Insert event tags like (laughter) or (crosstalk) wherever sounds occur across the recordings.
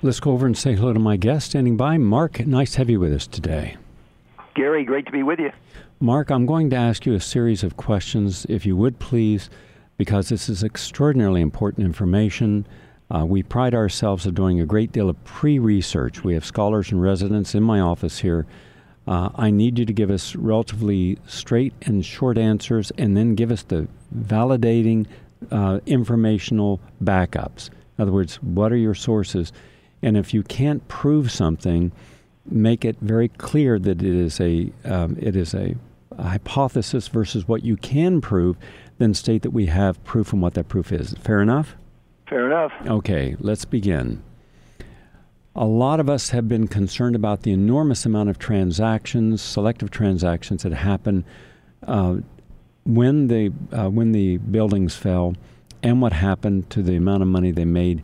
Let's go over and say hello to my guest standing by. Mark, nice to have you with us today. Gary, great to be with you. Mark, I'm going to ask you a series of questions, if you would please, because this is extraordinarily important information. Uh, we pride ourselves of doing a great deal of pre research. We have scholars and residents in my office here. Uh, I need you to give us relatively straight and short answers and then give us the validating uh, informational backups. In other words, what are your sources? And if you can't prove something, make it very clear that it is a um, it is a, a, hypothesis versus what you can prove. Then state that we have proof and what that proof is. Fair enough. Fair enough. Okay, let's begin. A lot of us have been concerned about the enormous amount of transactions, selective transactions that happen uh, when the uh, when the buildings fell, and what happened to the amount of money they made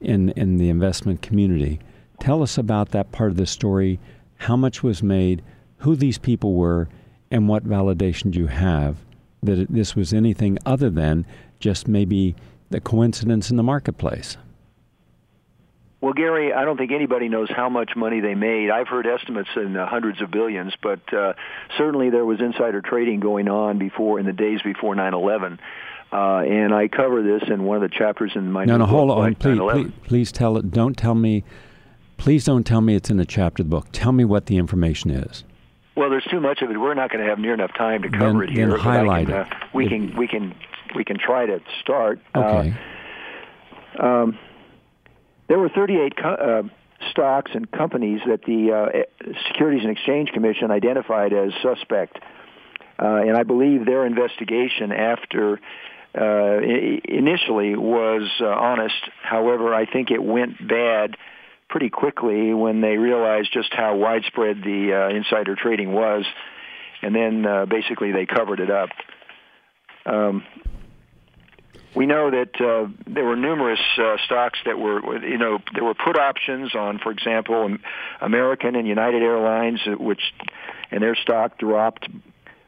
in, in the investment community. Tell us about that part of the story, how much was made, who these people were, and what validation do you have that this was anything other than just maybe the coincidence in the marketplace? Well, Gary, I don't think anybody knows how much money they made. I've heard estimates in the hundreds of billions, but uh, certainly there was insider trading going on before in the days before 9/11. Uh, and I cover this in one of the chapters in my no, no, hold on, please, please, please tell it. Don't tell me. Please don't tell me it's in a chapter of the book. Tell me what the information is. Well, there's too much of it. We're not going to have near enough time to cover then, it here. Then highlight can, it. Uh, we it, can we can we can try to start. Okay. Uh, um, there were 38 co- uh, stocks and companies that the uh, Securities and Exchange Commission identified as suspect, uh, and I believe their investigation after uh, initially was uh, honest. However, I think it went bad pretty quickly when they realized just how widespread the uh, insider trading was, and then uh, basically they covered it up. Um, we know that uh, there were numerous uh, stocks that were, you know, there were put options on, for example, American and United Airlines, uh, which, and their stock dropped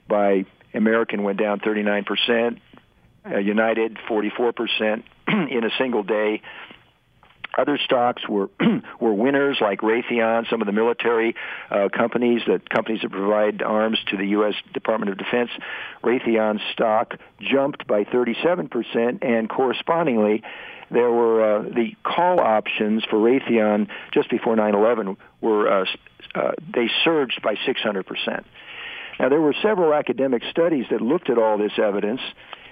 by American went down 39 percent United 44% (clears throat) in a single day. Other stocks were (clears throat) were winners like Raytheon, some of the military uh, companies that companies that provide arms to the U.S. Department of Defense. Raytheon stock jumped by 37 percent, and correspondingly, there were uh, the call options for Raytheon just before 9/11 were uh, uh, they surged by 600 percent. Now there were several academic studies that looked at all this evidence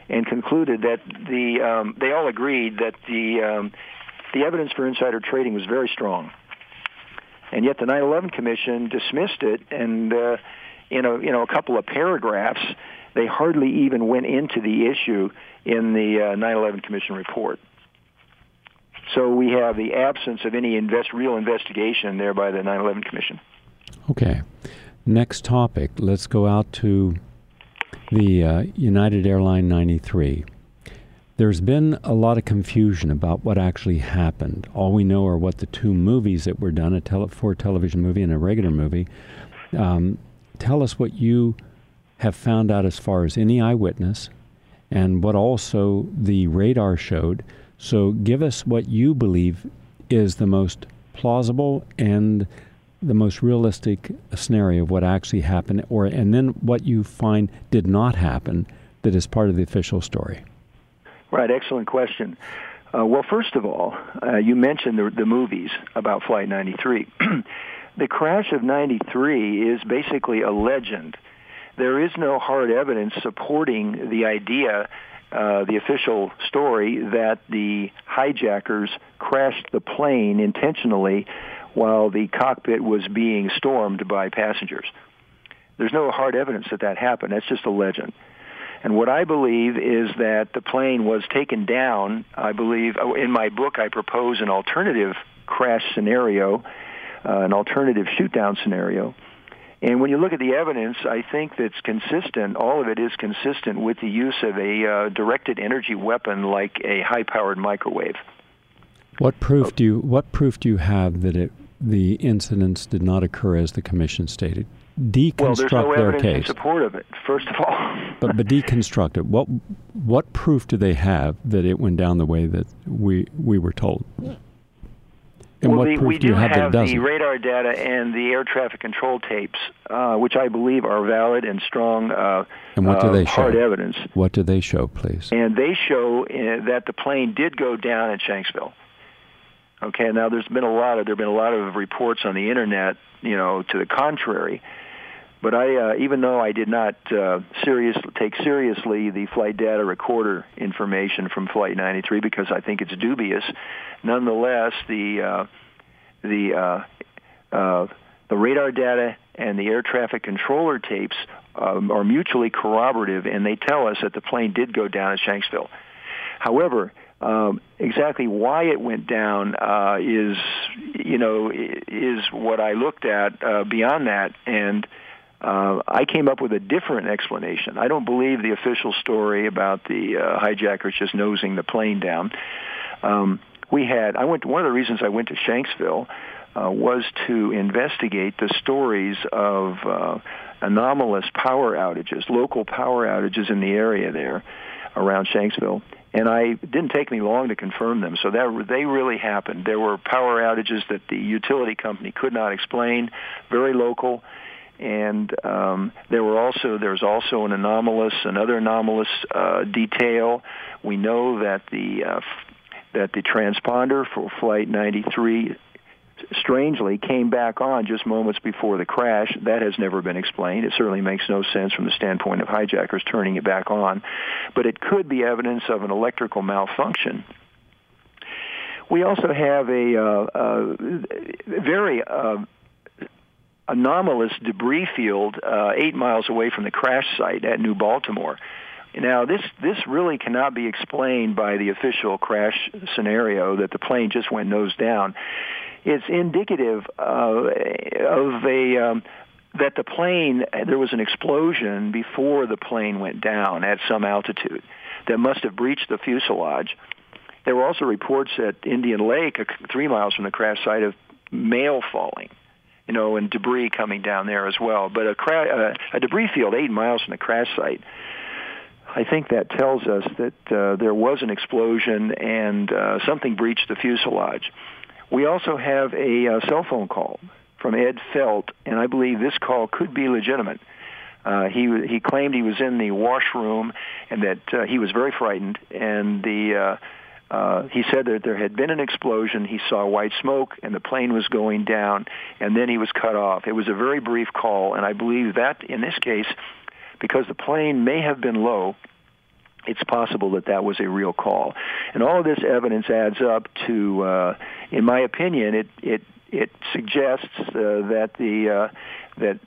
and concluded that the um, they all agreed that the um, the evidence for insider trading was very strong, and yet the 9/11 Commission dismissed it, and uh, in a you know a couple of paragraphs, they hardly even went into the issue in the uh, 9/11 Commission report. So we have the absence of any invest, real investigation there by the 9/11 Commission. Okay. Next topic. Let's go out to the uh, United Airline 93. There's been a lot of confusion about what actually happened. All we know are what the two movies that were done a tele- for television movie and a regular movie. Um, tell us what you have found out as far as any eyewitness and what also the radar showed. So give us what you believe is the most plausible and the most realistic scenario of what actually happened, or and then what you find did not happen that is part of the official story. Right. Excellent question. Uh, well, first of all, uh, you mentioned the, the movies about Flight 93. (clears throat) the crash of 93 is basically a legend. There is no hard evidence supporting the idea, uh, the official story, that the hijackers crashed the plane intentionally while the cockpit was being stormed by passengers. There's no hard evidence that that happened. That's just a legend. And what I believe is that the plane was taken down. I believe oh, in my book I propose an alternative crash scenario, uh, an alternative shoot down scenario. And when you look at the evidence, I think that's consistent. All of it is consistent with the use of a uh, directed energy weapon like a high-powered microwave. What proof do you What proof do you have that it the incidents did not occur as the commission stated. Deconstruct well, there's no their evidence case. in support of it. First of all, (laughs) but but deconstruct it. What what proof do they have that it went down the way that we we were told? And well, what the, proof we do you have, have the radar data and the air traffic control tapes, uh, which I believe are valid and strong. Uh, and what do uh, they show? Hard evidence. What do they show, please? And they show uh, that the plane did go down at Shanksville. Okay, now there's been a lot of there've been a lot of reports on the internet, you know, to the contrary. But I, uh, even though I did not uh, serious, take seriously the flight data recorder information from Flight 93 because I think it's dubious, nonetheless, the uh, the uh, uh, the radar data and the air traffic controller tapes um, are mutually corroborative, and they tell us that the plane did go down at Shanksville. However, um, exactly why it went down uh, is, you know, is what I looked at uh, beyond that, and uh, I came up with a different explanation. I don't believe the official story about the uh, hijackers just nosing the plane down. Um, we had. I went. One of the reasons I went to Shanksville uh, was to investigate the stories of uh, anomalous power outages, local power outages in the area there around Shanksville. And I didn't take me long to confirm them. So that they really happened. There were power outages that the utility company could not explain, very local and um, there were also there's also an anomalous another anomalous uh, detail. We know that the uh, that the transponder for flight 93 strangely came back on just moments before the crash. That has never been explained. It certainly makes no sense from the standpoint of hijackers turning it back on, but it could be evidence of an electrical malfunction. We also have a, uh, uh, very uh, anomalous debris field uh, eight miles away from the crash site at New Baltimore. Now, this this really cannot be explained by the official crash scenario that the plane just went nose down. It's indicative uh, of a um, that the plane there was an explosion before the plane went down at some altitude that must have breached the fuselage. There were also reports at Indian Lake, three miles from the crash site, of mail falling you know, and debris coming down there as well. But a, cra- uh, a debris field eight miles from the crash site, I think that tells us that uh, there was an explosion and uh, something breached the fuselage. We also have a uh, cell phone call from Ed Felt, and I believe this call could be legitimate. Uh, he he claimed he was in the washroom and that uh, he was very frightened, and the uh, uh, he said that there had been an explosion. He saw white smoke, and the plane was going down, and then he was cut off. It was a very brief call, and I believe that in this case, because the plane may have been low, it's possible that that was a real call. And all of this evidence adds up to, uh, in my opinion, it it it suggests uh, that the uh, that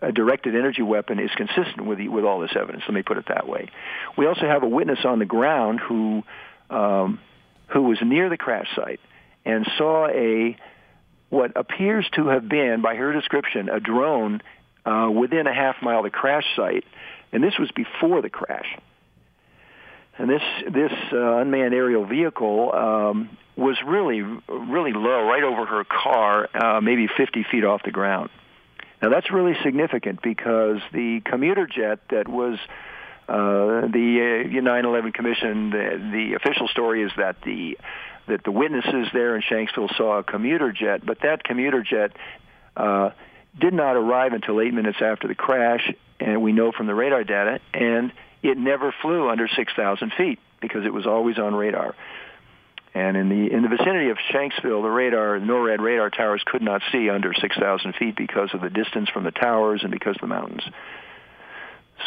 a directed energy weapon is consistent with the, with all this evidence. Let me put it that way. We also have a witness on the ground who um, who was near the crash site and saw a what appears to have been, by her description, a drone uh, within a half mile of the crash site, and this was before the crash. And this this uh, unmanned aerial vehicle um, was really really low, right over her car, uh, maybe 50 feet off the ground. Now that's really significant because the commuter jet that was uh, the uh, 9/11 Commission, the, the official story is that the that the witnesses there in Shanksville saw a commuter jet, but that commuter jet uh, did not arrive until eight minutes after the crash, and we know from the radar data, and it never flew under 6,000 feet because it was always on radar. And in the in the vicinity of Shanksville, the radar NORAD radar towers could not see under 6,000 feet because of the distance from the towers and because of the mountains.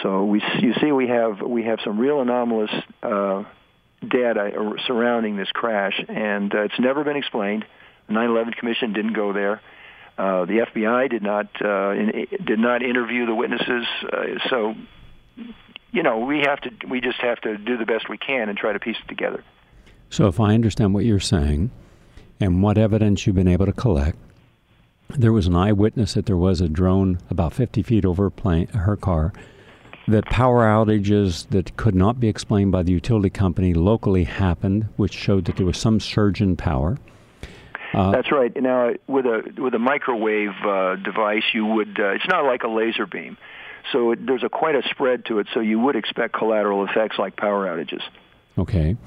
So we you see we have we have some real anomalous uh, data surrounding this crash, and uh, it's never been explained. The 9/11 Commission didn't go there. Uh, the FBI did not uh, in, did not interview the witnesses. Uh, so, you know, we have to we just have to do the best we can and try to piece it together. So, if I understand what you're saying, and what evidence you've been able to collect, there was an eyewitness that there was a drone about 50 feet over plane, her car that power outages that could not be explained by the utility company locally happened, which showed that there was some surge in power. Uh, That's right. Now, with a with a microwave uh, device, you would uh, it's not like a laser beam, so it, there's a quite a spread to it. So you would expect collateral effects like power outages. Okay,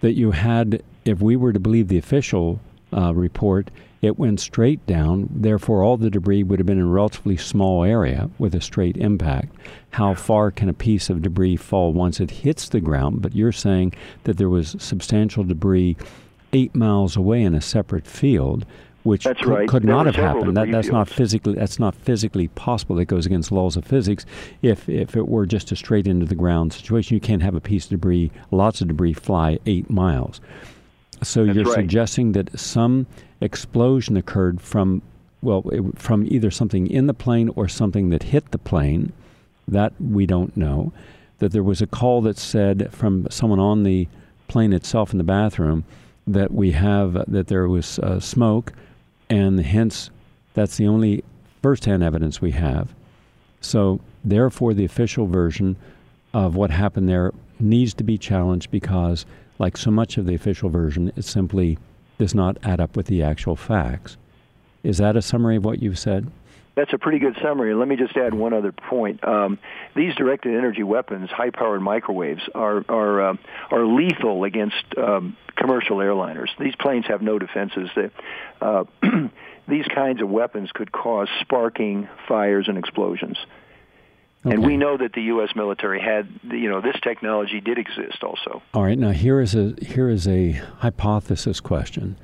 that you had, if we were to believe the official uh, report, it went straight down. Therefore, all the debris would have been in a relatively small area with a straight impact. How far can a piece of debris fall once it hits the ground? But you're saying that there was substantial debris eight miles away in a separate field, which That's could, right. could not have happened. That, that's not physically that's not physically possible. That goes against laws of physics. If if it were just a straight into the ground situation, you can't have a piece of debris, lots of debris, fly eight miles. So That's you're right. suggesting that some explosion occurred from well it, from either something in the plane or something that hit the plane. That we don't know. That there was a call that said from someone on the plane itself in the bathroom that we have that there was uh, smoke, and hence that's the only firsthand evidence we have. So therefore, the official version of what happened there needs to be challenged because, like so much of the official version, it simply does not add up with the actual facts. Is that a summary of what you've said? That's a pretty good summary. Let me just add one other point. Um, these directed energy weapons, high-powered microwaves, are are um are lethal against um, commercial airliners. These planes have no defenses. They, uh, (clears throat) these kinds of weapons could cause sparking, fires, and explosions. And we know that the U.S. military had, you know, this technology did exist also. All right. Now here is a here is a hypothesis question.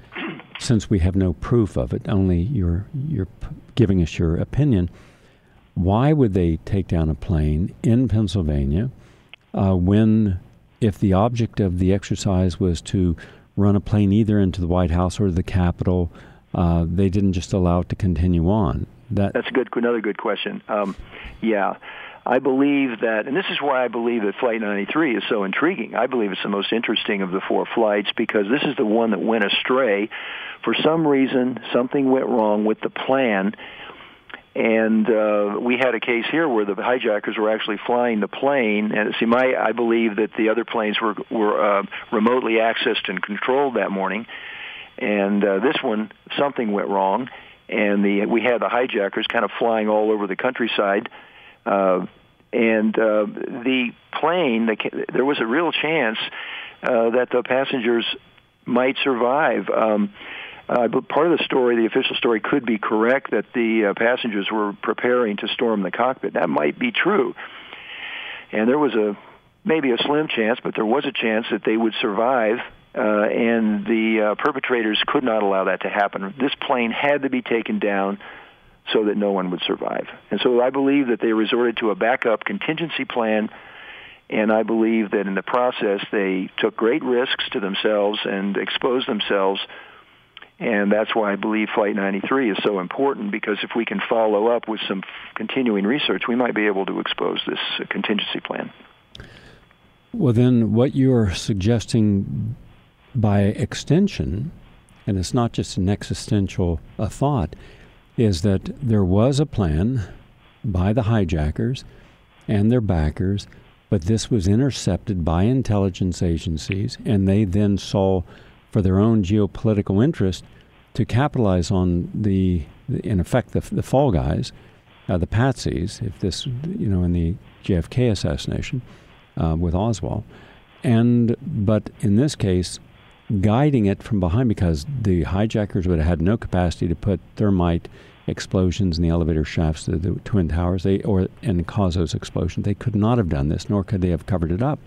Since we have no proof of it, only you're you're giving us your opinion. Why would they take down a plane in Pennsylvania uh, when, if the object of the exercise was to run a plane either into the White House or the Capitol, uh, they didn't just allow it to continue on? That That's a good, another good question. Um, yeah, I believe that, and this is why I believe that Flight 93 is so intriguing. I believe it's the most interesting of the four flights because this is the one that went astray. For some reason, something went wrong with the plan. And uh, we had a case here where the hijackers were actually flying the plane. And see, my I believe that the other planes were were uh, remotely accessed and controlled that morning. And uh, this one, something went wrong, and the we had the hijackers kind of flying all over the countryside. Uh, and uh, the plane, the, there was a real chance uh, that the passengers might survive. Um, uh, but part of the story, the official story, could be correct that the uh, passengers were preparing to storm the cockpit. That might be true, and there was a maybe a slim chance, but there was a chance that they would survive. Uh, and the uh, perpetrators could not allow that to happen. This plane had to be taken down so that no one would survive. And so I believe that they resorted to a backup contingency plan, and I believe that in the process they took great risks to themselves and exposed themselves. And that's why I believe Flight 93 is so important because if we can follow up with some continuing research, we might be able to expose this contingency plan. Well, then, what you're suggesting by extension, and it's not just an existential thought, is that there was a plan by the hijackers and their backers, but this was intercepted by intelligence agencies, and they then saw, for their own geopolitical interest, to capitalize on the, in effect, the, the fall guys, uh, the patsies, if this, you know, in the JFK assassination uh, with Oswald, and but in this case, guiding it from behind because the hijackers would have had no capacity to put thermite explosions in the elevator shafts of the twin towers. They or and cause those explosions. They could not have done this nor could they have covered it up.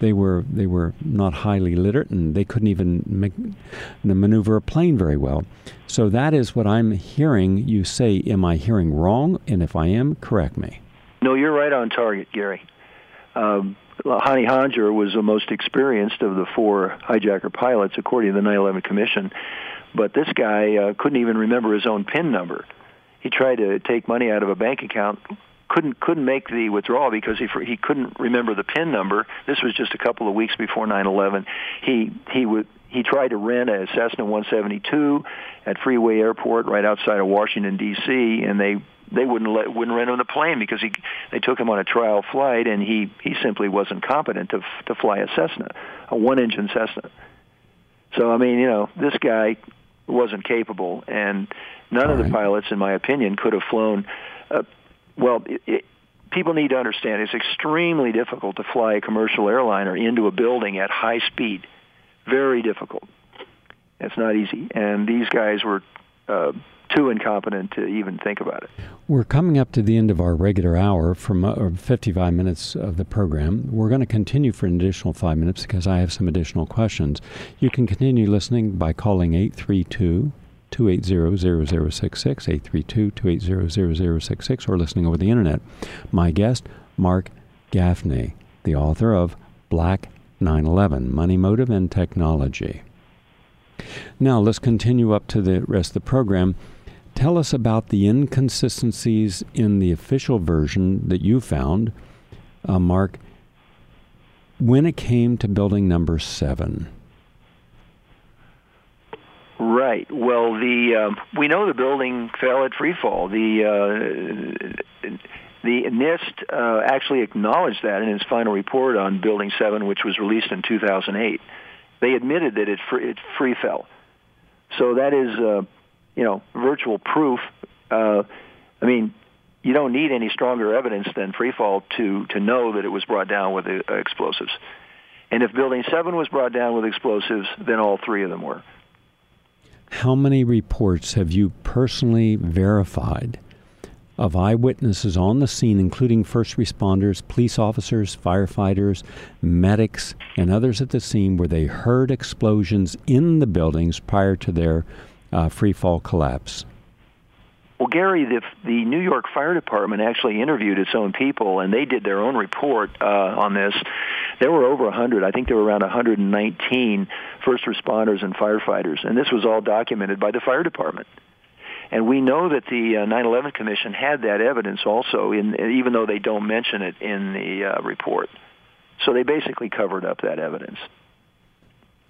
They were they were not highly literate and they couldn't even make, maneuver a plane very well. So that is what i'm hearing you say. Am i hearing wrong? And if i am correct me. No, you're right on target, Gary. Um, Hani Hanjour was the most experienced of the four hijacker pilots, according to the 9/11 Commission. But this guy uh, couldn't even remember his own PIN number. He tried to take money out of a bank account, couldn't couldn't make the withdrawal because he he couldn't remember the PIN number. This was just a couple of weeks before 9/11. He he would he tried to rent a Cessna 172 at Freeway Airport right outside of Washington D.C. and they they wouldn't let wouldn't rent him the plane because he they took him on a trial flight and he he simply wasn't competent to to fly a Cessna, a one engine Cessna. So I mean, you know, this guy wasn't capable, and none All of the right. pilots, in my opinion, could have flown. Uh, well, it, it, people need to understand it's extremely difficult to fly a commercial airliner into a building at high speed. Very difficult. It's not easy, and these guys were uh, too incompetent to even think about it. We're coming up to the end of our regular hour from uh, 55 minutes of the program. We're going to continue for an additional five minutes because I have some additional questions. You can continue listening by calling 832 280 0066, 832 280 0066, or listening over the internet. My guest, Mark Gaffney, the author of Black 911 Money Motive and Technology. Now, let's continue up to the rest of the program. Tell us about the inconsistencies in the official version that you found, uh, Mark, when it came to building number seven. Right. Well, the uh, we know the building fell at freefall. The uh, the NIST uh, actually acknowledged that in its final report on Building Seven, which was released in 2008. They admitted that it it free fell. So that is uh, you know, virtual proof. Uh, I mean, you don't need any stronger evidence than freefall to to know that it was brought down with uh, explosives. And if Building Seven was brought down with explosives, then all three of them were. How many reports have you personally verified of eyewitnesses on the scene, including first responders, police officers, firefighters, medics, and others at the scene, where they heard explosions in the buildings prior to their uh, free fall collapse? Well, Gary, the, the New York Fire Department actually interviewed its own people, and they did their own report uh, on this. There were over 100. I think there were around 119 first responders and firefighters, and this was all documented by the fire department. And we know that the uh, 9/11 Commission had that evidence also, in, even though they don't mention it in the uh, report. So they basically covered up that evidence.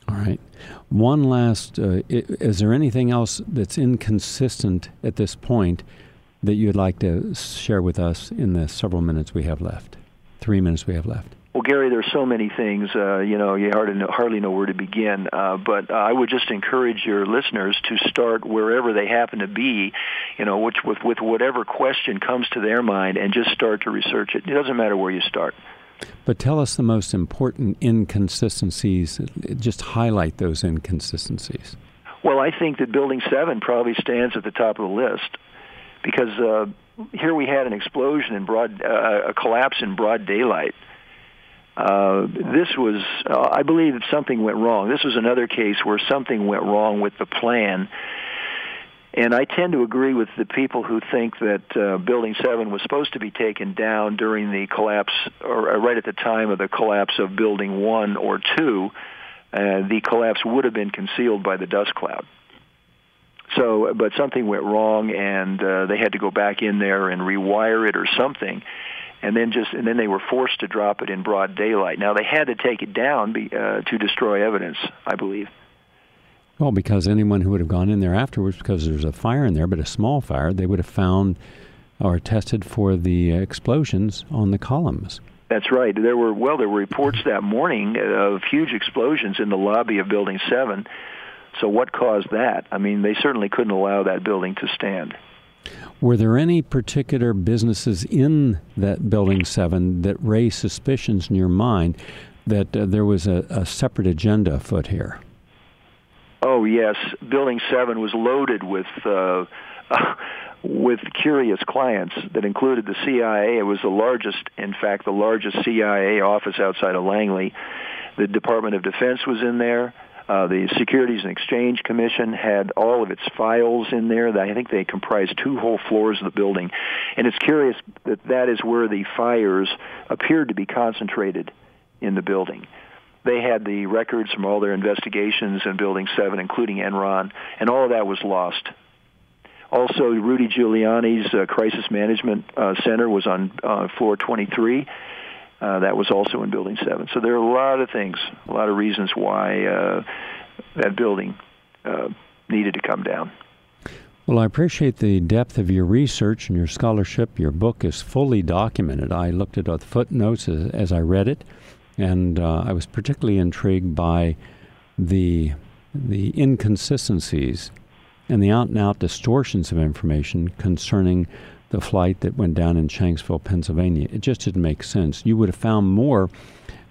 All right. One last uh, is there anything else that's inconsistent at this point that you'd like to share with us in the several minutes we have left? Three minutes we have left. Well, Gary, there's so many things. Uh, you know, you hardly know, hardly know where to begin. Uh, but uh, I would just encourage your listeners to start wherever they happen to be. You know, which with with whatever question comes to their mind, and just start to research it. It doesn't matter where you start. But tell us the most important inconsistencies. Just highlight those inconsistencies. Well, I think that Building 7 probably stands at the top of the list because uh, here we had an explosion in broad, uh, a collapse in broad daylight. Uh, this was, uh, I believe, something went wrong. This was another case where something went wrong with the plan and I tend to agree with the people who think that uh, Building 7 was supposed to be taken down during the collapse, or uh, right at the time of the collapse of Building 1 or 2. Uh, the collapse would have been concealed by the dust cloud. So, but something went wrong, and uh, they had to go back in there and rewire it or something, and then just and then they were forced to drop it in broad daylight. Now they had to take it down be, uh, to destroy evidence, I believe. Well, because anyone who would have gone in there afterwards, because there's a fire in there, but a small fire, they would have found or tested for the explosions on the columns. That's right. There were well, there were reports that morning of huge explosions in the lobby of Building Seven. So what caused that? I mean, they certainly couldn't allow that building to stand. Were there any particular businesses in that Building Seven that raised suspicions in your mind that uh, there was a, a separate agenda afoot here? Oh yes, Building Seven was loaded with uh, (laughs) with curious clients that included the CIA. It was the largest, in fact, the largest CIA office outside of Langley. The Department of Defense was in there. Uh, the Securities and Exchange Commission had all of its files in there. I think they comprised two whole floors of the building. And it's curious that that is where the fires appeared to be concentrated in the building. They had the records from all their investigations in Building 7, including Enron, and all of that was lost. Also, Rudy Giuliani's uh, Crisis Management uh, Center was on uh, floor 23. Uh, that was also in Building 7. So there are a lot of things, a lot of reasons why uh, that building uh, needed to come down. Well, I appreciate the depth of your research and your scholarship. Your book is fully documented. I looked at the footnotes as, as I read it. And uh, I was particularly intrigued by the the inconsistencies and the out and out distortions of information concerning the flight that went down in Shanksville, Pennsylvania. It just didn't make sense. You would have found more.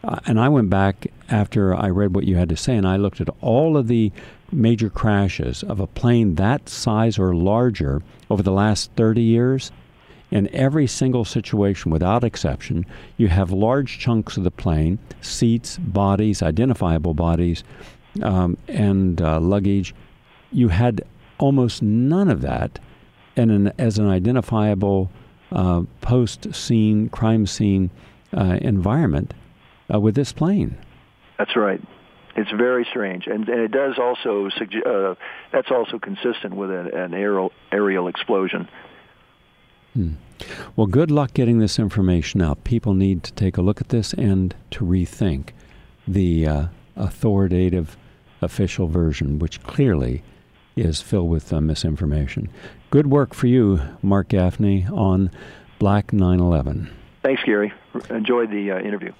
Uh, and I went back after I read what you had to say, and I looked at all of the major crashes of a plane that size or larger over the last 30 years. In every single situation, without exception, you have large chunks of the plane, seats, bodies, identifiable bodies, um, and uh, luggage. You had almost none of that and an, as an identifiable uh, post scene, crime scene uh, environment uh, with this plane. That's right. It's very strange, and, and it does also suggest uh, that's also consistent with an, an aerial aerial explosion. Hmm. Well, good luck getting this information out. People need to take a look at this and to rethink the uh, authoritative official version, which clearly is filled with uh, misinformation. Good work for you, Mark Gaffney, on Black 911. Thanks, Gary. Enjoyed the uh, interview.